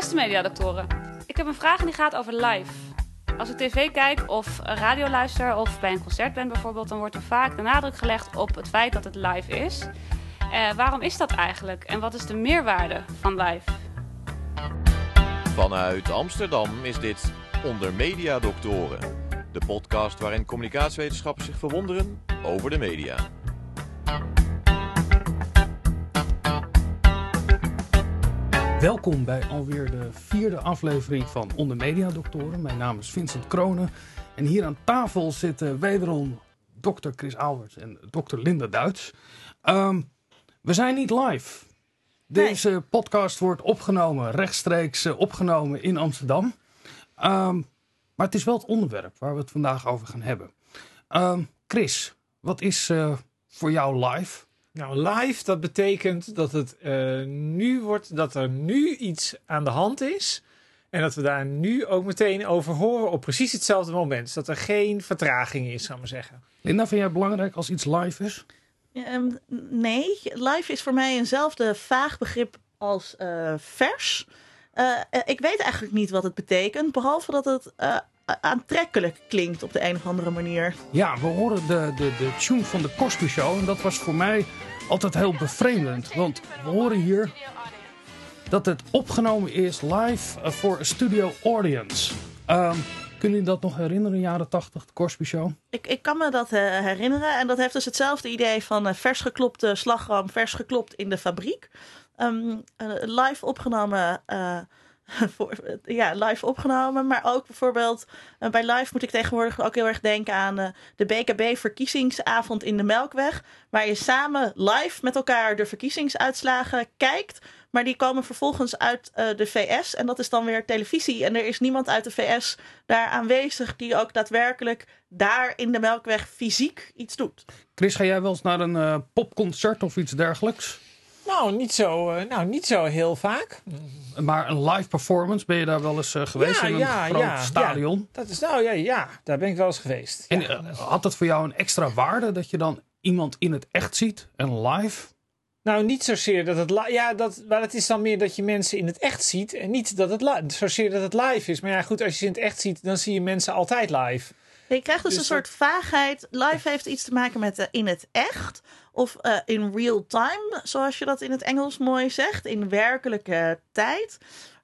Beste mediadoktoren, ik heb een vraag en die gaat over live. Als ik tv kijk of radio luister of bij een concert ben bijvoorbeeld, dan wordt er vaak de nadruk gelegd op het feit dat het live is. Uh, waarom is dat eigenlijk en wat is de meerwaarde van live? Vanuit Amsterdam is dit Onder Mediadoktoren, de podcast waarin communicatiewetenschappers zich verwonderen over de media. Welkom bij alweer de vierde aflevering van Onder Media Doktoren. Mijn naam is Vincent Kronen en hier aan tafel zitten wederom dokter Chris Alberts en dokter Linda Duits. Um, we zijn niet live. Deze podcast wordt opgenomen, rechtstreeks uh, opgenomen in Amsterdam. Um, maar het is wel het onderwerp waar we het vandaag over gaan hebben. Um, Chris, wat is uh, voor jou live? Nou, live, dat betekent dat het uh, nu wordt, dat er nu iets aan de hand is. En dat we daar nu ook meteen over horen op precies hetzelfde moment. Dus dat er geen vertraging is, zou ik maar zeggen. Linda, vind jij het belangrijk als iets live is? Um, nee, live is voor mij eenzelfde vaag begrip als uh, vers. Uh, ik weet eigenlijk niet wat het betekent, behalve dat het aantrekkelijk klinkt op de een of andere manier. Ja, we horen de, de, de tune van de Cosby Show en dat was voor mij altijd heel bevreemdend. Want we horen hier dat het opgenomen is live voor een studio audience. Um, Kunnen jullie dat nog herinneren, jaren 80, de Cosby Show? Ik, ik kan me dat uh, herinneren. En dat heeft dus hetzelfde idee van uh, vers geklopte slagroom, vers geklopt in de fabriek. Um, uh, live opgenomen ja, live opgenomen. Maar ook bijvoorbeeld uh, bij live moet ik tegenwoordig ook heel erg denken aan uh, de BKB-verkiezingsavond in de Melkweg. Waar je samen live met elkaar de verkiezingsuitslagen kijkt. Maar die komen vervolgens uit uh, de VS. En dat is dan weer televisie. En er is niemand uit de VS daar aanwezig die ook daadwerkelijk daar in de Melkweg fysiek iets doet. Chris, ga jij wel eens naar een popconcert of iets dergelijks? Nou, niet zo, uh, nou, niet zo heel vaak. Maar een live performance, ben je daar wel eens uh, geweest ja, in een ja, groot ja, stadion? Ja. Dat is, nou ja, ja, daar ben ik wel eens geweest. En uh, had dat voor jou een extra waarde dat je dan iemand in het echt ziet en live? Nou, niet zozeer dat het live... Ja, dat, maar het is dan meer dat je mensen in het echt ziet. En niet dat het zozeer dat het live is. Maar ja, goed, als je ze in het echt ziet, dan zie je mensen altijd live. Je krijgt dus, dus een soort vaagheid. Live heeft iets te maken met uh, in het echt. Of uh, in real time, zoals je dat in het Engels mooi zegt. In werkelijke tijd.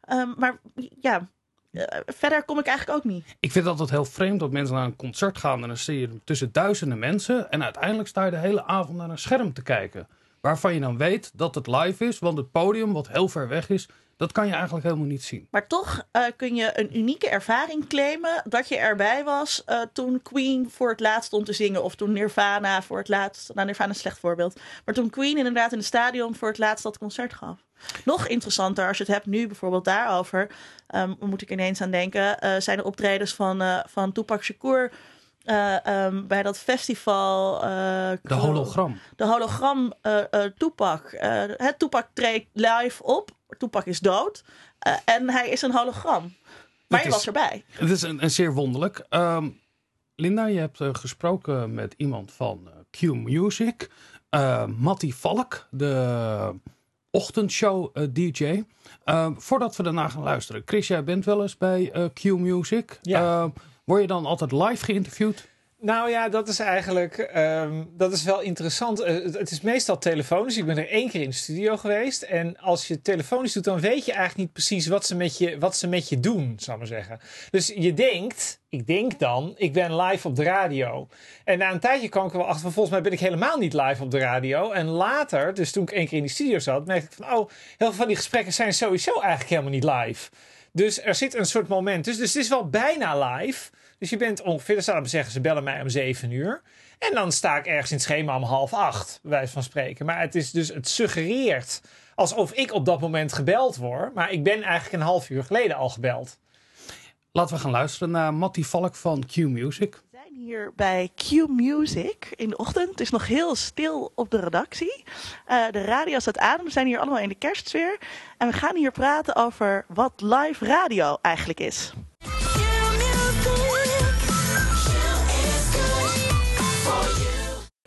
Um, maar ja, uh, verder kom ik eigenlijk ook niet. Ik vind het altijd heel vreemd dat mensen naar een concert gaan. En dan zie je tussen duizenden mensen. En uiteindelijk sta je de hele avond naar een scherm te kijken. Waarvan je dan weet dat het live is. Want het podium, wat heel ver weg is, dat kan je eigenlijk helemaal niet zien. Maar toch uh, kun je een unieke ervaring claimen dat je erbij was uh, toen Queen voor het laatst stond te zingen. Of toen Nirvana voor het laatst. Nou, Nirvana is een slecht voorbeeld. Maar toen Queen inderdaad in het stadion voor het laatst dat concert gaf. Nog interessanter als je het hebt nu bijvoorbeeld daarover. Um, moet ik ineens aan denken. Uh, zijn er optredens van, uh, van Tupac Shakur. Uh, um, bij dat festival. Uh, de hologram. De hologram uh, Toepak. het Toepak treedt live op. Toepak is dood. en hij is een hologram. Maar je was erbij. Het is een, een zeer wonderlijk. Um, Linda, je hebt gesproken met iemand van Q Music. Matty Valk, de ochtendshow DJ. voordat we daarna gaan luisteren. Chris, jij bent wel eens bij Q Music. Ja. Word je dan altijd live geïnterviewd? Nou ja, dat is eigenlijk um, dat is wel interessant. Uh, het, is meestal telefonisch. Ik ben er één keer in de studio geweest. En als je telefonisch doet, dan weet je eigenlijk niet precies wat ze met je, wat ze met je doen, zal ik maar zeggen. Dus je denkt, ik denk dan, ik ben live op de radio. En na een tijdje kwam ik er wel achter volgens mij ben ik helemaal niet live op de radio. En later, dus toen ik één keer in de studio zat, merkte ik van, oh, heel veel van die gesprekken zijn sowieso eigenlijk helemaal niet live. Dus er zit een soort moment. Dus, dus het is wel bijna live. Dus je bent ongeveer, dan zouden we zeggen, ze bellen mij om zeven uur. En dan sta ik ergens in het schema om half acht, bij wijze van spreken. Maar het is dus, het suggereert alsof ik op dat moment gebeld word. Maar ik ben eigenlijk een half uur geleden al gebeld. Laten we gaan luisteren naar Matty Valk van Q Music. We zijn hier bij Q Music in de ochtend. Het is nog heel stil op de redactie. Uh, de radio staat aan. We zijn hier allemaal in de kerstsfeer. En we gaan hier praten over wat live radio eigenlijk is.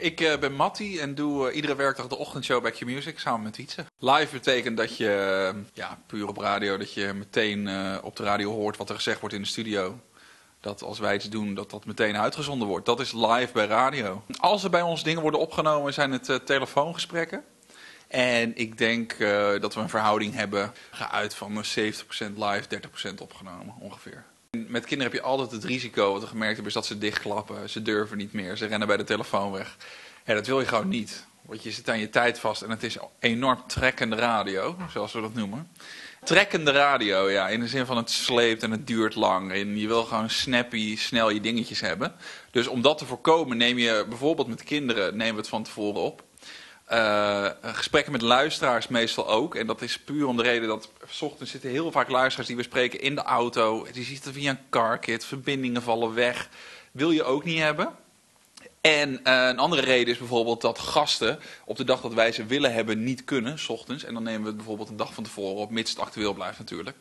Ik uh, ben Matti en doe uh, iedere werkdag de ochtendshow bij Q-Music samen met Wietse. Live betekent dat je, uh, ja, puur op radio, dat je meteen op de radio hoort wat er gezegd wordt in de studio. Dat als wij iets doen, dat dat meteen uitgezonden wordt. Dat is live bij radio. Als er bij ons dingen worden opgenomen, zijn het telefoongesprekken. En ik denk dat we een verhouding hebben geuit van 70% live, 30% opgenomen ongeveer. Met kinderen heb je altijd het risico, wat we gemerkt hebben, is dat ze dichtklappen. Ze durven niet meer, ze rennen bij de telefoon weg. Ja, dat wil je gewoon niet. Want je zit aan je tijd vast en het is enorm trekkende radio, zoals we dat noemen. Trekkende radio, ja, in de zin van het sleept en het duurt lang. En je wil gewoon snappy, snel je dingetjes hebben. Dus om dat te voorkomen neem je bijvoorbeeld met kinderen, we het van tevoren op. Uh, gesprekken met luisteraars meestal ook. En dat is puur om de reden dat... S ochtends zitten heel vaak luisteraars die we spreken in de auto. Die zitten via een carkit. Verbindingen vallen weg. Wil je ook niet hebben. En uh, een andere reden is bijvoorbeeld dat gasten op de dag dat wij ze willen hebben niet kunnen, s ochtends. En dan nemen we het bijvoorbeeld een dag van tevoren op, mits het actueel blijft natuurlijk.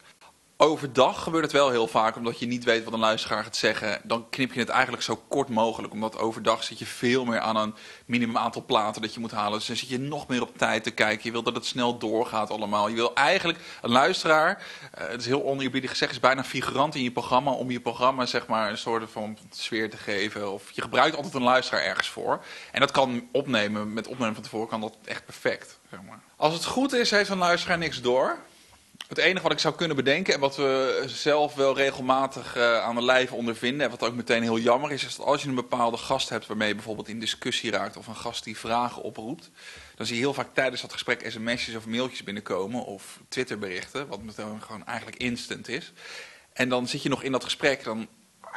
Overdag gebeurt het wel heel vaak, omdat je niet weet wat een luisteraar gaat zeggen. Dan knip je het eigenlijk zo kort mogelijk. Omdat overdag zit je veel meer aan een minimum aantal platen dat je moet halen. Dus dan zit je nog meer op tijd te kijken. Je wil dat het snel doorgaat allemaal. Je wil eigenlijk een luisteraar, uh, het is heel oneerbiedig gezegd, is bijna figurant in je programma. Om je programma zeg maar een soort van sfeer te geven. Of je gebruikt altijd een luisteraar ergens voor. En dat kan opnemen, met opnemen van tevoren kan dat echt perfect. Zeg maar. Als het goed is, heeft een luisteraar niks door. Het enige wat ik zou kunnen bedenken en wat we zelf wel regelmatig uh, aan de lijve ondervinden, en wat ook meteen heel jammer is, is dat als je een bepaalde gast hebt waarmee je bijvoorbeeld in discussie raakt of een gast die vragen oproept, dan zie je heel vaak tijdens dat gesprek sms'jes of mailtjes binnenkomen of Twitterberichten, wat meteen gewoon eigenlijk instant is. En dan zit je nog in dat gesprek, dan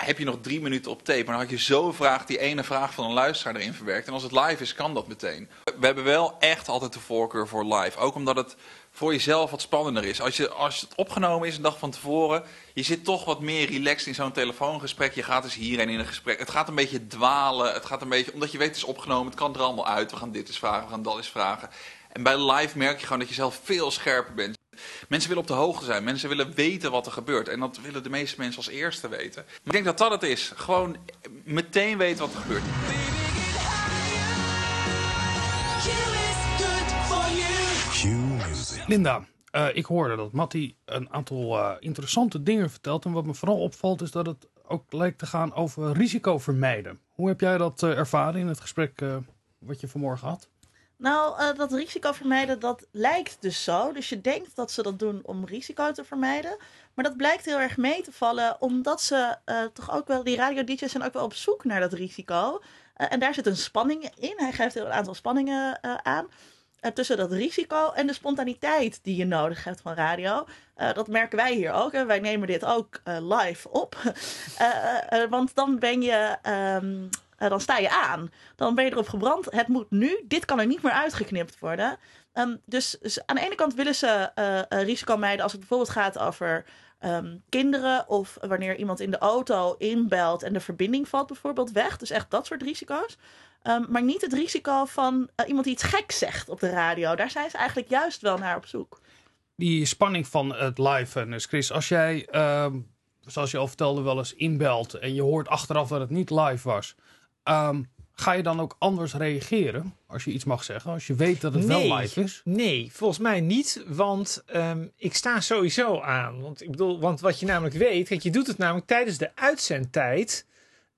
heb je nog drie minuten op tape. Maar dan had je zo'n vraag, die ene vraag van een luisteraar erin verwerkt. En als het live is, kan dat meteen. We hebben wel echt altijd de voorkeur voor live. Ook omdat het voor jezelf wat spannender is. Als, je, als het opgenomen is een dag van tevoren, je zit toch wat meer relaxed in zo'n telefoongesprek. Je gaat dus hierheen in een gesprek. Het gaat een beetje dwalen. Het gaat een beetje, omdat je weet het is opgenomen, het kan er allemaal uit. We gaan dit eens vragen, we gaan dat eens vragen. En bij live merk je gewoon dat je zelf veel scherper bent. Mensen willen op de hoogte zijn. Mensen willen weten wat er gebeurt. En dat willen de meeste mensen als eerste weten. Maar ik denk dat dat het is. Gewoon meteen weten wat er gebeurt. Linda, uh, ik hoorde dat Matti een aantal uh, interessante dingen vertelt. En wat me vooral opvalt is dat het ook lijkt te gaan over risico vermijden. Hoe heb jij dat uh, ervaren in het gesprek wat je vanmorgen had? Nou, dat risico vermijden, dat lijkt dus zo. Dus je denkt dat ze dat doen om risico te vermijden. Maar dat blijkt heel erg mee te vallen, omdat ze toch ook wel, die radio-dj's zijn ook wel op zoek naar dat risico. en daar zit een spanning in. Hij geeft een aantal spanningen aan. Tussen dat risico en de spontaniteit die je nodig hebt van radio. Dat merken wij hier ook. Hè. Wij nemen dit ook live op. want dan ben je. Um, dan sta je aan. Dan ben je erop gebrand. Het moet nu. Dit kan er niet meer uitgeknipt worden. Um, dus, dus, aan de ene kant willen ze risico mijden als het bijvoorbeeld gaat over um, kinderen. Of wanneer iemand in de auto inbelt en de verbinding valt bijvoorbeeld weg. Dus echt dat soort risico's. Um, maar niet het risico van uh, iemand die iets gek zegt op de radio. Daar zijn ze eigenlijk juist wel naar op zoek. Die spanning van het live, eh, dus Chris, als jij, zoals je al vertelde, wel eens inbelt en je hoort achteraf dat het niet live was. Um, ga je dan ook anders reageren als je iets mag zeggen? Als je weet dat het wel live is? Nee, volgens mij niet. Want um, ik sta sowieso aan. Want ik bedoel, want wat je namelijk weet, kijk, je doet het namelijk tijdens de uitzendtijd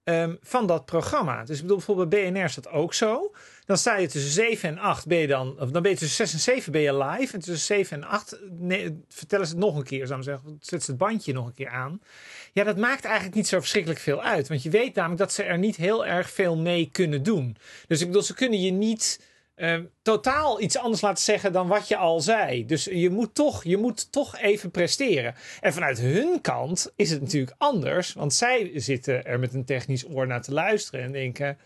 um, van dat programma. Dus ik bedoel, bijvoorbeeld bij BNR is dat ook zo. Dan sta je tussen 7 en 8 ben je dan, of dan ben je tussen 6 en 7 ben je live. En tussen 7 en 8 nee, vertellen ze het nog een keer, zou ik zeggen. Zet ze het bandje nog een keer aan. Ja, dat maakt eigenlijk niet zo verschrikkelijk veel uit. Want je weet namelijk dat ze er niet heel erg veel mee kunnen doen. Dus ik bedoel, ze kunnen je niet uh, totaal iets anders laten zeggen dan wat je al zei. Dus je moet, toch, je moet toch even presteren. En vanuit hun kant is het natuurlijk anders. Want zij zitten er met een technisch oor naar te luisteren en denken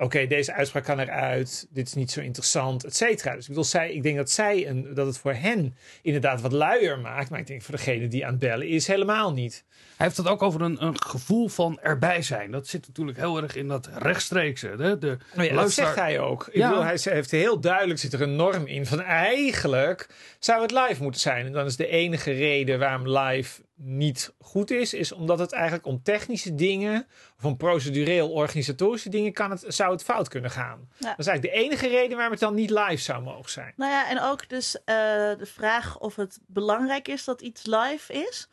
oké, deze uitspraak kan eruit, dit is niet zo interessant, et cetera. Dus ik bedoel, zij, ik denk dat zij een, dat het voor hen inderdaad wat luier maakt, maar ik denk voor degene die aan het bellen is helemaal niet. Hij heeft het ook over een, een gevoel van erbij zijn. Dat zit natuurlijk heel erg in dat rechtstreekse. De, de oh ja, Dat zegt hij ook. Ik ja. bedoel, hij heeft heel duidelijk zit er een norm in van eigenlijk zou het live moeten zijn. En dan is de enige reden waarom live niet goed is, is omdat het eigenlijk om technische dingen of om procedureel organisatorische dingen kan het, zou het fout kunnen gaan. Ja. Dat is eigenlijk de enige reden waarom het dan niet live zou mogen zijn. Nou ja, en ook dus eh, de vraag of het belangrijk is dat iets live is.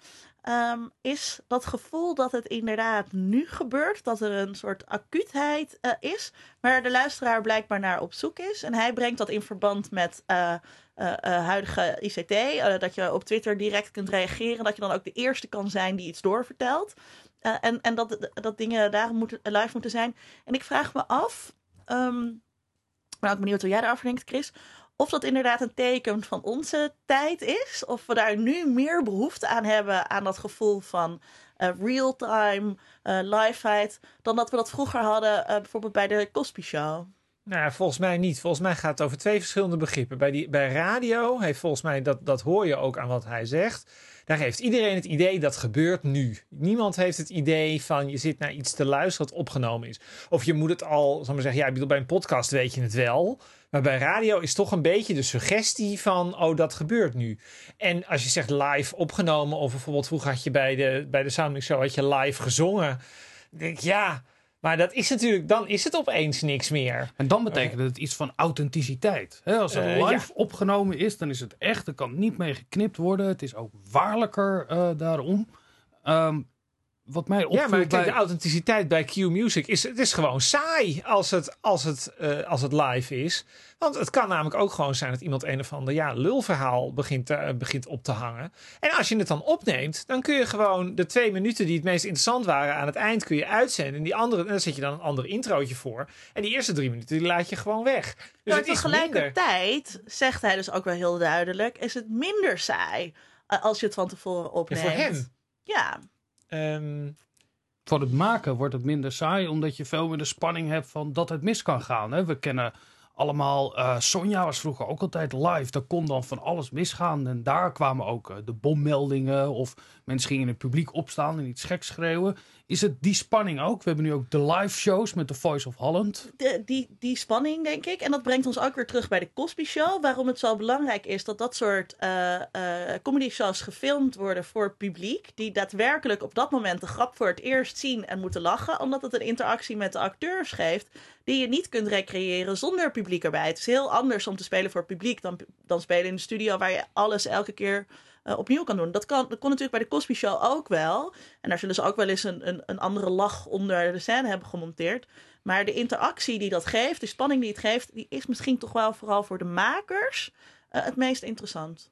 Ehm, is dat gevoel dat het inderdaad nu gebeurt, dat er een soort acuutheid eh, is, waar de luisteraar blijkbaar naar op zoek is. En hij brengt dat in verband met eh, eh, huidige ICT, dat je op Twitter direct kunt reageren, dat je dan ook de eerste kan zijn die iets doorvertelt. En, en dat, dat dingen daarom moeten, live moeten zijn. En ik vraag me af, ik ben ook benieuwd hoe jij daarover denkt, Chris. Of dat inderdaad een teken van onze tijd is. Of we daar nu meer behoefte aan hebben. Aan dat gevoel van eh, real-time, eh liveheid. Dan dat we dat vroeger hadden. eh, bijvoorbeeld bij de Cosby Show. Nou, volgens mij niet. Volgens mij gaat het over twee verschillende begrippen. Bij, die, bij radio heeft volgens mij, dat, dat hoor je ook aan wat hij zegt. Daar heeft iedereen het idee dat gebeurt nu. Niemand heeft het idee van je zit naar iets te luisteren wat opgenomen is. Of je moet het al, zal maar zeggen, ja, bij een podcast weet je het wel. Maar bij radio is toch een beetje de suggestie van, oh, dat gebeurt nu. En als je zegt live opgenomen, of bijvoorbeeld vroeger had je bij de, bij de Soundmix Show had je live gezongen. Dan denk ik, ja, maar dat is natuurlijk, dan is het opeens niks meer. En dan betekent het iets van authenticiteit. Als het Eh, live opgenomen is, dan is het echt. Er kan niet mee geknipt worden. Het is ook waarlijker eh, daarom. Ehm, wat mij opviel Ja, maar kijk, bij... de authenticiteit bij Q Music is, het is gewoon saai als het, als, het, eh, als het live is. Want het kan namelijk ook gewoon zijn dat iemand een of ander ja, lulverhaal begint, te- eh, begint op te hangen. En als je het dan opneemt, dan kun je gewoon de twee minuten die het meest interessant waren aan het eind kun je uitzenden. En die andere, en dan zet je dan een ander introotje voor. En die eerste drie minuten die laat je gewoon weg. Dus maar het is minder. tegelijkertijd zegt hij dus ook wel heel duidelijk. Is het minder saai eh, als je het van tevoren Ja, opneemt. voor hem. Ja, Ehm, Voor het maken wordt het minder saai, omdat je veel meer de spanning hebt van dat het mis kan gaan. Hè? We kennen allemaal, eh, Sonja was vroeger ook altijd live. Daar kon dan van alles misgaan. En daar kwamen ook eh, de bommeldingen of mensen gingen in het publiek opstaan en iets geks schreeuwen. Is het die spanning ook? We hebben nu ook de live shows met The Voice of Holland. de, die, die spanning, denk ik. En dat brengt ons ook weer terug bij de Cosby Show. Waarom het zo belangrijk is dat dat soort eh, comedy shows gefilmd worden voor publiek. Die daadwerkelijk op dat moment de grap voor het eerst zien en moeten lachen. Omdat het een interactie met de acteurs geeft. Die je niet kunt recreëren zonder publiek erbij. Het is heel anders om te spelen voor het publiek dan, dan spelen in de studio. Waar je alles elke keer eh, opnieuw kan doen. Dat, kan, dat kon natuurlijk bij de Cosby Show ook wel. En daar zullen ze ook wel eens een, een, een andere lach onder de scène hebben gemonteerd. Maar de interactie die dat geeft, de spanning die het geeft, die is misschien toch wel vooral voor de makers eh, het meest interessant.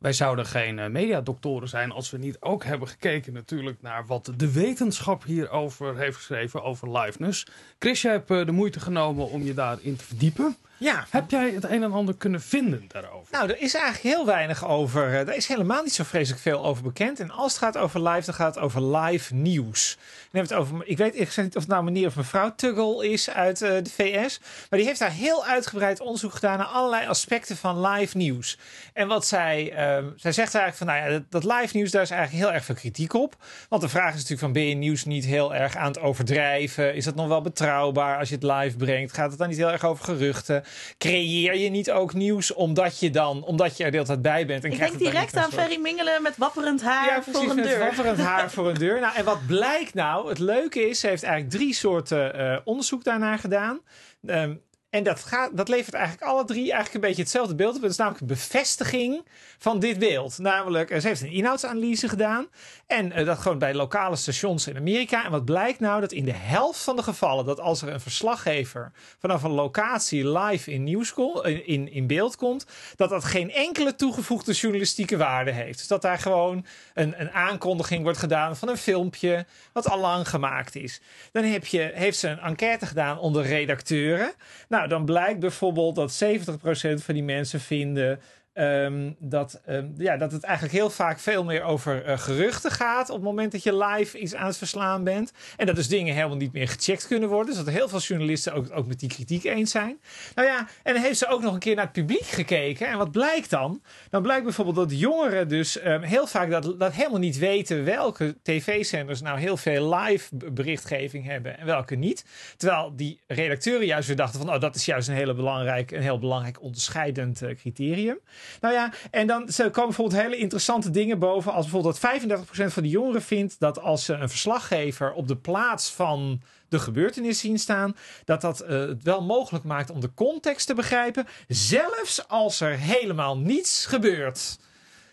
Wij zouden geen eh, mediadoktoren zijn als we niet ook hebben gekeken natuurlijk naar wat de wetenschap hierover heeft geschreven, over liveness. Chris, jij hebt eh, de moeite genomen om je daarin te verdiepen. Ja, Heb jij het een en ander kunnen vinden daarover? Nou, er is eigenlijk heel weinig over. eh, Er is helemaal niet zo vreselijk veel over bekend. En als het gaat over live, dan gaat het over live nieuws. Dan hebben we het over, ik weet ik zeg niet of het nou meneer of mevrouw Tuggle is uit eh, de VS. Maar die heeft daar heel uitgebreid onderzoek gedaan naar allerlei aspecten van live nieuws. En wat zij, ehm, zij zegt eigenlijk van, nou ja, dat, dat live nieuws, daar is eigenlijk heel erg veel kritiek op. Want de vraag is natuurlijk van, ben je nieuws niet heel erg aan het overdrijven? Is dat nog wel betrouwbaar als je het live brengt? Gaat het dan niet heel erg over geruchten? Creëer je niet ook nieuws omdat je dan, omdat je er de hele tijd bij bent? En Ik denk direct aan Ferry Mingelen met wapperend haar ja, voor een met deur. wapperend haar voor een deur. Nou, en wat blijkt nou? Het leuke is, ze heeft eigenlijk drie soorten eh, onderzoek daarnaar gedaan. Ehm, en dat, gaat, dat levert eigenlijk alle drie eigenlijk een beetje hetzelfde beeld op. Het is namelijk een bevestiging van dit beeld. Namelijk, eh, ze heeft een inhoudsanalyse gedaan. En eh, dat gewoon bij lokale stations in Amerika. En wat blijkt nou? Dat in de helft van de gevallen, dat als er een verslaggever vanaf een locatie live in, nieuws in, in, in beeld komt, dat dat geen enkele toegevoegde journalistieke waarde heeft. Dus dat daar gewoon een, een aankondiging wordt gedaan van een filmpje wat al lang gemaakt is. Dan heb je, heeft ze een enquête gedaan onder redacteuren. Nou, dan blijkt bijvoorbeeld dat 70% van die mensen vinden ehm, dat, ehm, ja, dat het eigenlijk heel vaak veel meer over eh, geruchten gaat op het moment dat je live iets aan het verslaan bent. En dat dus dingen helemaal niet meer gecheckt kunnen worden. Dus dat heel veel journalisten ook, ook met die kritiek eens zijn. Nou ja, en dan heeft ze ook nog een keer naar het publiek gekeken. En wat blijkt dan? Dan blijkt bijvoorbeeld dat jongeren dus ehm, heel vaak dat, dat helemaal niet weten welke tv-zenders nou heel veel live berichtgeving hebben en welke niet. Terwijl die redacteuren juist weer dachten van, oh, dat is juist een hele belangrijk, een heel belangrijk onderscheidend eh, criterium. Nou ja, en dan komen bijvoorbeeld hele interessante dingen boven. Als bijvoorbeeld dat 35% van de jongeren vindt dat als ze een verslaggever op de plaats van de gebeurtenis zien staan, dat dat eh, het wel mogelijk maakt om de context te begrijpen, zelfs als er helemaal niets gebeurt.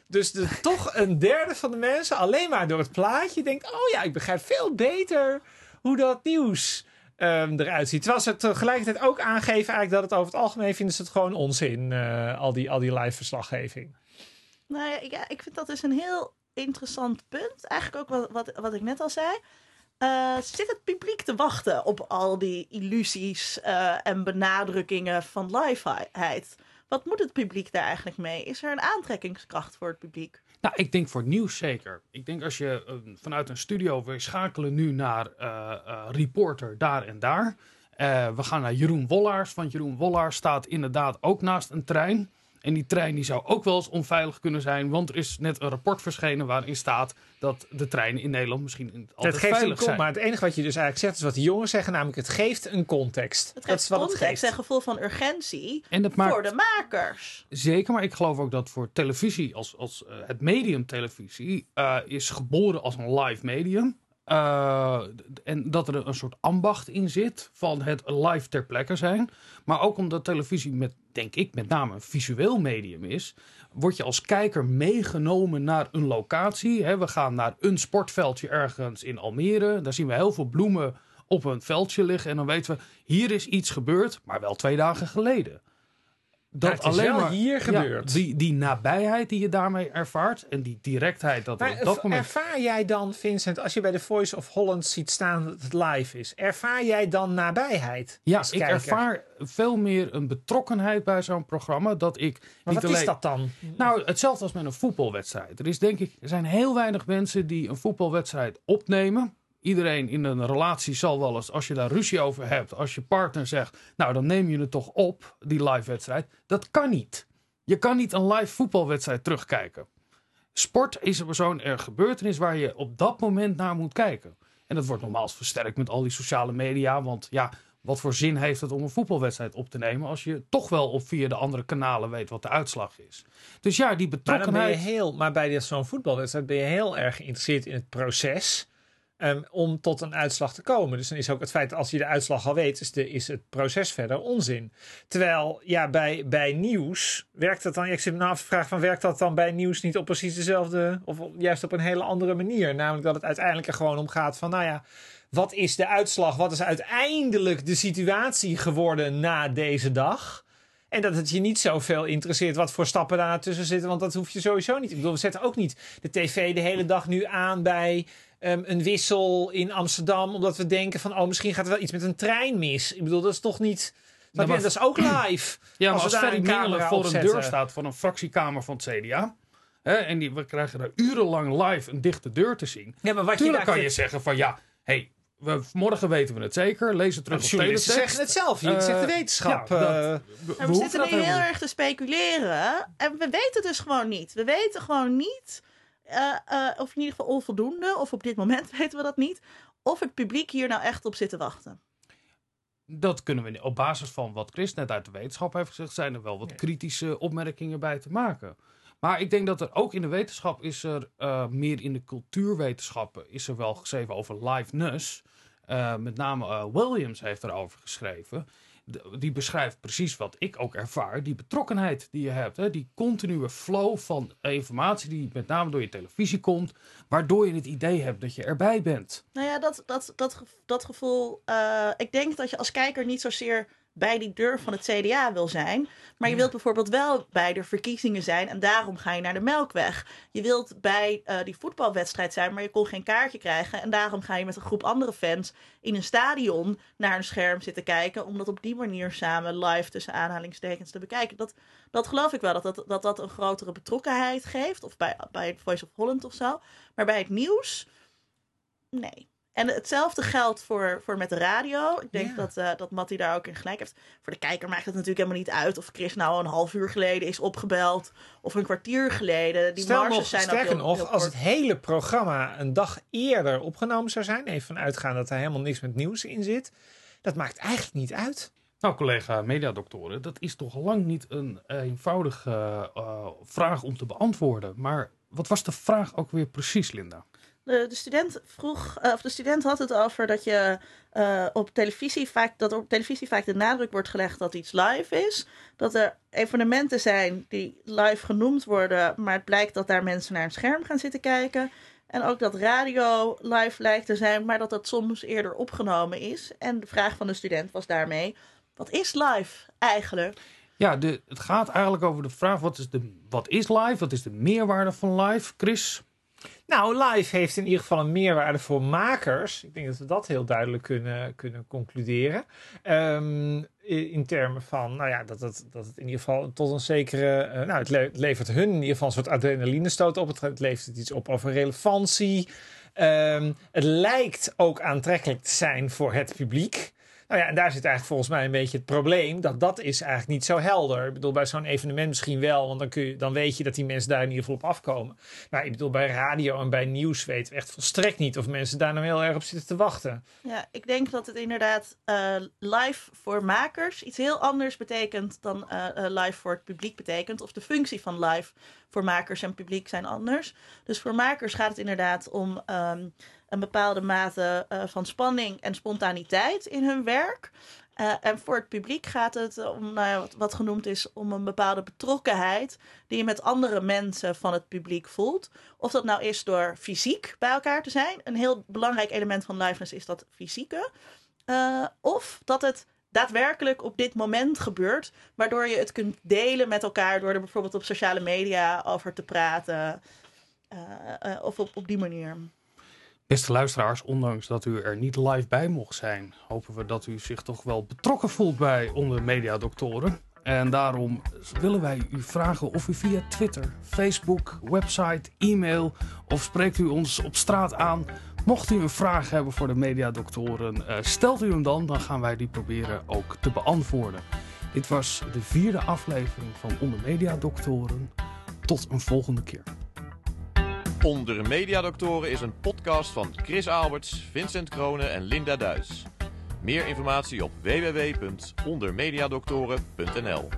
Dus toch een derde van de mensen alleen maar door het plaatje denkt: oh ja, ik begrijp veel beter hoe dat nieuws ehm, eruit ziet. Terwijl ze tegelijkertijd ook aangeven eigenlijk dat het over het algemeen vinden ze het gewoon onzin, eh, al, die, al die live verslaggeving. Nou ja, ja, ik vind dat dus een heel interessant punt. Eigenlijk ook wat, wat, wat ik net al zei. Eh, zit het publiek te wachten op al die illusies eh, en benadrukkingen van liveheid? Wat moet het publiek daar eigenlijk mee? Is er een aantrekkingskracht voor het publiek? Nou, ik denk voor nieuws zeker. Ik denk als je uh, vanuit een studio, we schakelen nu naar reporter daar en daar. we gaan naar Jeroen Wollaars, want Jeroen Wollaars staat inderdaad ook naast een trein. En die trein die zou ook wel eens onveilig kunnen zijn. Want er is net een rapport verschenen waarin staat dat de treinen in Nederland misschien altijd het geeft veilig een zijn. Maar het enige wat je dus eigenlijk zegt is wat de jongens zeggen. Namelijk het geeft een context. Het dat is geeft wat context het geeft. en gevoel van urgentie En dat maakt- voor de makers. Zeker, maar ik geloof ook dat voor televisie, als, als eh, het medium televisie, eh, is geboren als een live medium. Eh, en dat er een soort ambacht in zit van het live ter plekke zijn. Maar ook omdat televisie met, denk ik, met name een visueel medium is, word je als kijker meegenomen naar een locatie. We gaan naar een sportveldje ergens in Almere. Daar zien we heel veel bloemen op een veldje liggen. En dan weten we, hier is iets gebeurd, maar wel twee dagen geleden. Dat Maar het is wel hier ja, gebeurd. die, die nabijheid die je daarmee ervaart en die directheid dat Maar op dat moment ervaar jij dan, Vincent, als je bij de Voice of Holland ziet staan dat het live is, ervaar jij dan nabijheid? Ja, als ik kijker? ervaar veel meer een betrokkenheid bij zo'n programma. Dat ik Maar niet wat alleen... is dat dan? Nou, hetzelfde als met een voetbalwedstrijd. Er, is, denk ik, er zijn heel weinig mensen die een voetbalwedstrijd opnemen. Iedereen in een relatie zal wel eens, als je daar ruzie over hebt, als je partner zegt, nou dan neem je het toch op, die live wedstrijd. Dat kan niet. Je kan niet een live voetbalwedstrijd terugkijken. Sport is zo'n gebeurtenis waar je op dat moment naar moet kijken. En dat wordt normaal versterkt met al die sociale media. Want ja, wat voor zin heeft het om een voetbalwedstrijd op te nemen als je toch wel op via de andere kanalen weet wat de uitslag is. Dus ja, die Maar, dan ben je betrokkenheid. heel, maar bij zo'n voetbalwedstrijd ben je heel erg geïnteresseerd in het proces ehm, om tot een uitslag te komen. Dus dan is ook het feit als je de uitslag al weet, is, de, is het proces verder onzin. Terwijl ja, bij, bij nieuws werkt dat dan. Ik zit me nou van werkt dat dan bij nieuws niet op precies dezelfde of juist op een hele andere manier? Namelijk dat het uiteindelijk er gewoon om gaat van nou ja. Wat is de uitslag? Wat is uiteindelijk de situatie geworden na deze dag? En dat het je niet zoveel interesseert wat voor stappen daar tussen zitten. Want dat hoef je sowieso niet. Ik bedoel, we zetten ook niet de tv de hele dag nu aan bij ehm, een wissel in Amsterdam. Omdat we denken van, oh, misschien gaat er wel iets met een trein mis. Ik bedoel, dat is toch niet... Maar- dat is ook live. Ja, maar Als als, we daar Ferry Mingelen voor een deur staat van een fractiekamer van het CDA. Hè, en die, we krijgen daar urenlang live een dichte deur te zien. Ja, maar wat Tuurlijk je daar kan je zeggen van ja, hey, we, morgen weten we het zeker. Lees het terug op teletext. zeggen het zelf. Je zegt de Eh, wetenschap. ja, dat- eh. we- Maar we, zitten nu heel erg te speculeren. En we weten het dus gewoon niet. We weten gewoon niet, eh, eh, of in ieder geval onvoldoende, of op dit moment weten we dat niet, of het publiek hier nou echt op zit te wachten. Dat kunnen we op basis van wat Chris net uit de wetenschap heeft gezegd, zijn er wel wat kritische opmerkingen bij te maken. Maar ik denk dat er ook in de wetenschap is er eh, meer in de cultuurwetenschappen is er wel geschreven over liveness. Eh, met name Williams heeft erover geschreven. Die beschrijft precies wat ik ook ervaar. Die betrokkenheid die je hebt. Hè? Die continue flow van informatie die met name door je televisie komt. Waardoor je het idee hebt dat je erbij bent. Nou ja, dat, dat, dat, dat gevoel. eh, ik denk dat je als kijker niet zozeer bij die deur van het CDA wil zijn. Maar je wilt bijvoorbeeld wel bij de verkiezingen zijn. En daarom ga je naar de Melkweg. Je wilt bij eh, die voetbalwedstrijd zijn, maar je kon geen kaartje krijgen. En daarom ga je met een groep andere fans in een stadion naar een scherm zitten kijken. Om dat op die manier samen live tussen aanhalingstekens te bekijken. Dat, dat geloof ik wel, dat dat, dat dat een grotere betrokkenheid geeft. Of bij, bij Voice of Holland of zo. Maar bij het nieuws, nee. En hetzelfde geldt voor, voor met de radio. Ik denk Ja. dat, eh dat Mattie daar ook in gelijk heeft. Voor de kijker maakt het natuurlijk helemaal niet uit of Chris nou een half uur geleden is opgebeld. Of een kwartier geleden. Die Stel marges nog, zijn sterker heel, nog, heel als het hele programma een dag eerder opgenomen zou zijn, even vanuit uitgaan dat er helemaal niks met nieuws in zit, dat maakt eigenlijk niet uit. Nou, collega mediadoktoren, dat is toch lang niet een eenvoudige uh, vraag om te beantwoorden. Maar wat was de vraag ook weer precies, Linda? De, de student vroeg, uh, of de student had het over dat je uh, op televisie vaak, dat op televisie vaak de nadruk wordt gelegd dat iets live is. Dat er evenementen zijn die live genoemd worden, maar het blijkt dat daar mensen naar een scherm gaan zitten kijken. En ook dat radio live lijkt te zijn, maar dat dat soms eerder opgenomen is. En de vraag van de student was daarmee: wat is live eigenlijk? Ja, de, het gaat eigenlijk over de vraag: wat is, de, wat is live? Wat is de meerwaarde van live? Chris? Nou, live heeft in ieder geval een meerwaarde voor makers. Ik denk dat we dat heel duidelijk kunnen, kunnen concluderen. Um, in termen van, nou ja, dat het, dat het in ieder geval tot een zekere. Uh, nou, het, levert hun in ieder geval een soort adrenalinestoot op. Het, levert iets op over relevantie. Um, het lijkt ook aantrekkelijk te zijn voor het publiek. Nou ja, en daar zit eigenlijk volgens mij een beetje het probleem. Dat dat is eigenlijk niet zo helder. Ik bedoel, bij zo'n evenement misschien wel. Want dan, kun je, dan weet je dat die mensen daar in ieder geval op afkomen. Maar ik bedoel, bij radio en bij nieuws weten we echt volstrekt niet of mensen daar nou heel erg op zitten te wachten. Ja, ik denk dat het inderdaad uh, live voor makers iets heel anders betekent dan uh, live voor het publiek betekent. Of de functie van live voor makers en publiek zijn anders. Dus voor makers gaat het inderdaad om um, een bepaalde mate uh, van spanning en spontaniteit in hun werk. Uh, en voor het publiek gaat het om nou wat, genoemd is om een bepaalde betrokkenheid die je met andere mensen van het publiek voelt. Of dat nou is door fysiek bij elkaar te zijn. Een heel belangrijk element van liveness is dat fysieke. Uh, of dat het daadwerkelijk op dit moment gebeurt, waardoor je het kunt delen met elkaar door er bijvoorbeeld op sociale media over te praten. of op, op die manier. Beste luisteraars, ondanks dat u er niet live bij mocht zijn, hopen we dat u zich toch wel betrokken voelt bij onder mediadoktoren. En daarom willen wij u vragen of u via Twitter, Facebook, website, e-mail of spreekt u ons op straat aan. Mocht u een vraag hebben voor de mediadoktoren, uh, stelt u hem dan, dan gaan wij die proberen ook te beantwoorden. Dit was de vierde aflevering van Onder Mediadoktoren. Tot een volgende keer. Onder Mediadoktoren is een podcast van Chris Alberts, Vincent Kronen en Linda Duis. Meer informatie op www.ondermediadoktoren.nl